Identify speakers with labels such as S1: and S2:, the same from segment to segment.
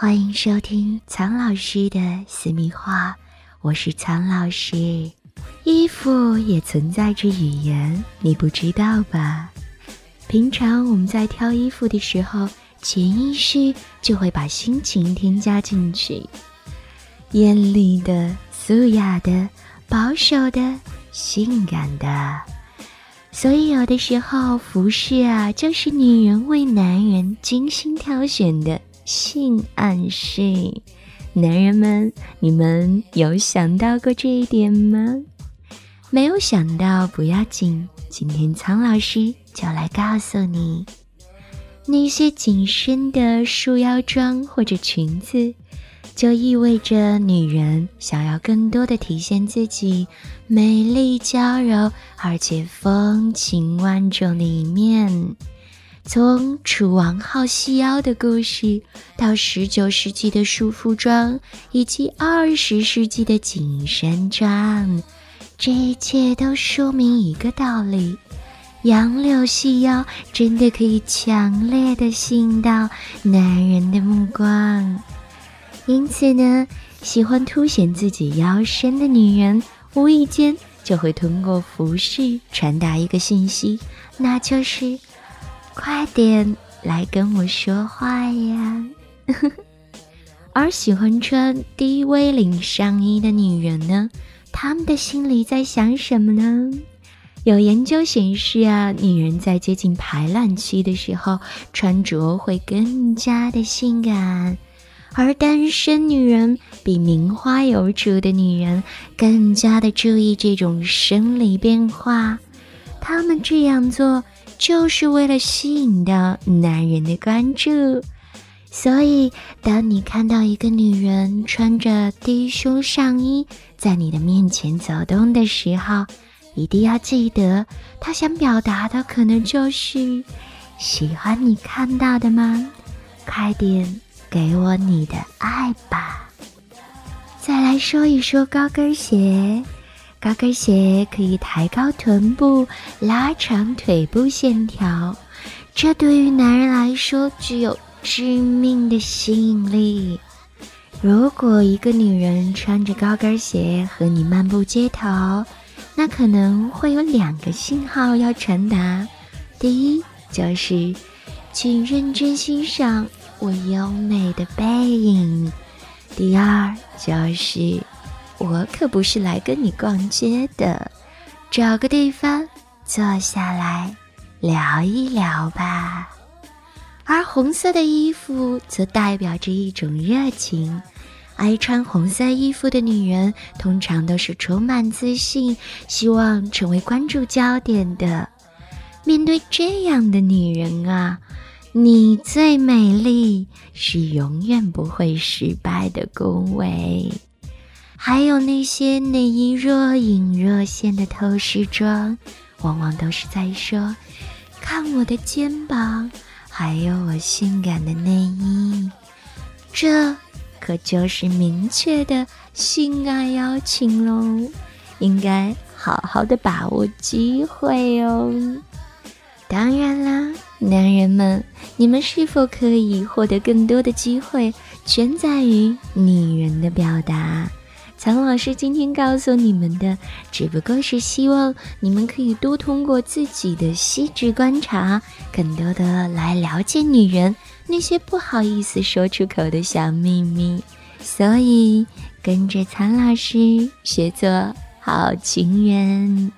S1: 欢迎收听苍老师的私密话，我是苍老师。衣服也存在着语言，你不知道吧？平常我们在挑衣服的时候，潜意识就会把心情添加进去，艳丽的、素雅的、保守的、性感的。所以有的时候，服饰啊，就是女人为男人精心挑选的。性暗示，男人们，你们有想到过这一点吗？没有想到不要紧，今天苍老师就来告诉你，那些紧身的束腰装或者裙子，就意味着女人想要更多的体现自己美丽娇柔而且风情万种的一面。从楚王好细腰的故事，到十九世纪的束缚装，以及二十世纪的紧身装，这一切都说明一个道理：杨柳细腰真的可以强烈的吸引到男人的目光。因此呢，喜欢凸显自己腰身的女人，无意间就会通过服饰传达一个信息，那就是。快点来跟我说话呀！而喜欢穿低 V 领上衣的女人呢，她们的心里在想什么呢？有研究显示啊，女人在接近排卵期的时候，穿着会更加的性感，而单身女人比名花有主的女人更加的注意这种生理变化，她们这样做。就是为了吸引到男人的关注，所以当你看到一个女人穿着低胸上衣在你的面前走动的时候，一定要记得，她想表达的可能就是喜欢你看到的吗？快点给我你的爱吧！再来说一说高跟鞋。高跟鞋可以抬高臀部，拉长腿部线条，这对于男人来说具有致命的吸引力。如果一个女人穿着高跟鞋和你漫步街头，那可能会有两个信号要传达：第一，就是请认真欣赏我优美的背影；第二，就是。我可不是来跟你逛街的，找个地方坐下来聊一聊吧。而红色的衣服则代表着一种热情，爱穿红色衣服的女人通常都是充满自信，希望成为关注焦点的。面对这样的女人啊，你最美丽是永远不会失败的恭维。还有那些内衣若隐若现的透视装，往往都是在说：“看我的肩膀，还有我性感的内衣。”这可就是明确的性爱邀请喽，应该好好的把握机会哦。当然啦，男人们，你们是否可以获得更多的机会，全在于女人的表达。苍老师今天告诉你们的，只不过是希望你们可以多通过自己的细致观察，更多的来了解女人那些不好意思说出口的小秘密。所以，跟着苍老师学做好情人。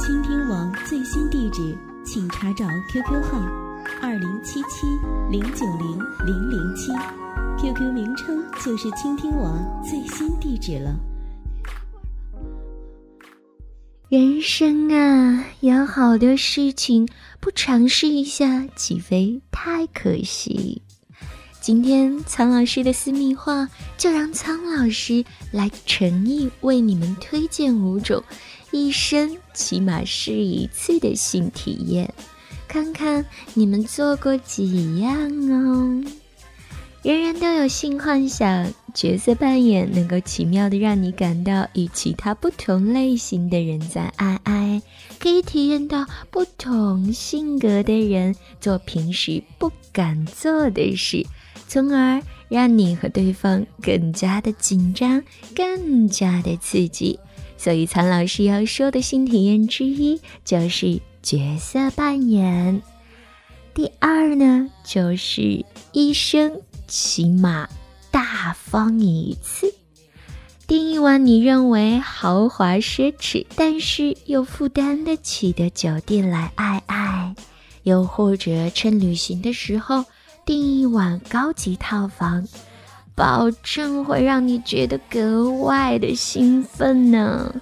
S2: 倾听网最新地址，请查找 QQ 号：二零七七零九零零零七。QQ 名称就是倾听我最新地址了。
S1: 人生啊，有好多事情不尝试一下，岂非太可惜？今天苍老师的私密话，就让苍老师来诚意为你们推荐五种一生起码试一次的性体验，看看你们做过几样哦。人人都有性幻想，角色扮演能够奇妙的让你感到与其他不同类型的人在爱爱，可以体验到不同性格的人做平时不敢做的事。从而让你和对方更加的紧张，更加的刺激。所以，苍老师要说的新体验之一就是角色扮演。第二呢，就是一生起码大方一次，订一晚你认为豪华奢侈，但是又负担得起的酒店来爱爱，又或者趁旅行的时候。订一晚高级套房，保证会让你觉得格外的兴奋呢。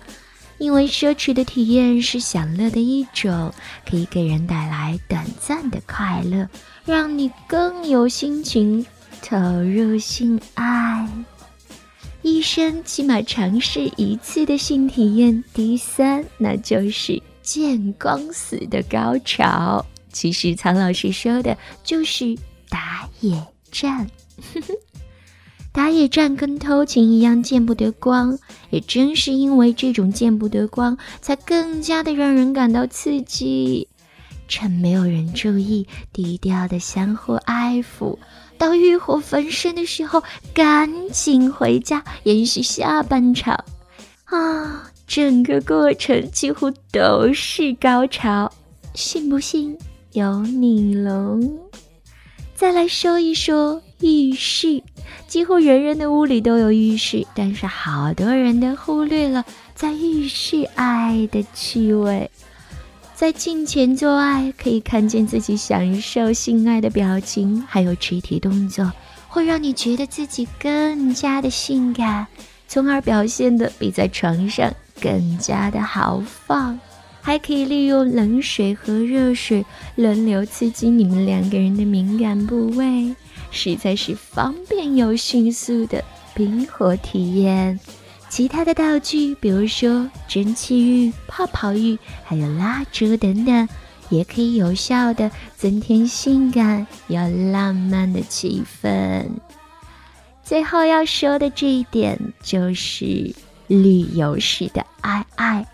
S1: 因为奢侈的体验是享乐的一种，可以给人带来短暂的快乐，让你更有心情投入性爱。一生起码尝试一次的性体验，第三那就是见光死的高潮。其实苍老师说的就是。打野战，打野战跟偷情一样见不得光，也正是因为这种见不得光，才更加的让人感到刺激。趁没有人注意，低调的相互爱抚，到欲火焚身的时候，赶紧回家延续下半场。啊，整个过程几乎都是高潮，信不信由你喽。再来说一说浴室，几乎人人的屋里都有浴室，但是好多人都忽略了在浴室爱的趣味。在镜前做爱，可以看见自己享受性爱的表情，还有肢体动作，会让你觉得自己更加的性感，从而表现的比在床上更加的豪放。还可以利用冷水和热水轮流刺激你们两个人的敏感部位，实在是方便又迅速的冰火体验。其他的道具，比如说蒸汽浴、泡泡浴，还有蜡烛等等，也可以有效的增添性感又浪漫的气氛。最后要说的这一点，就是旅游时的爱爱。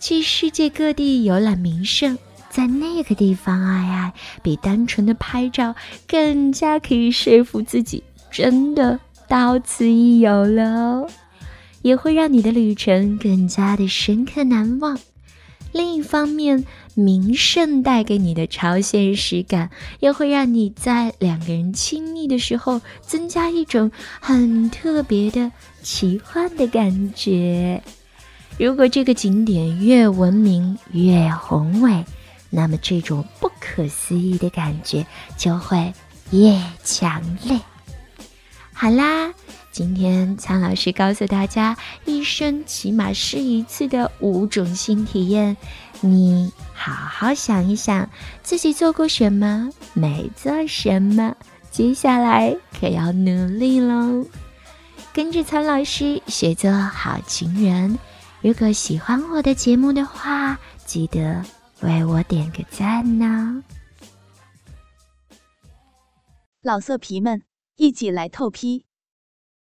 S1: 去世界各地游览名胜，在那个地方爱爱，比单纯的拍照更加可以说服自己真的到此一游了，也会让你的旅程更加的深刻难忘。另一方面，名胜带给你的超现实感，又会让你在两个人亲密的时候，增加一种很特别的奇幻的感觉。如果这个景点越文明越宏伟，那么这种不可思议的感觉就会越强烈。好啦，今天苍老师告诉大家一生起码试一次的五种新体验，你好好想一想自己做过什么，没做什么，接下来可要努力喽！跟着苍老师学做好情人。如果喜欢我的节目的话，记得为我点个赞呢。
S3: 老色皮们，一起来透批！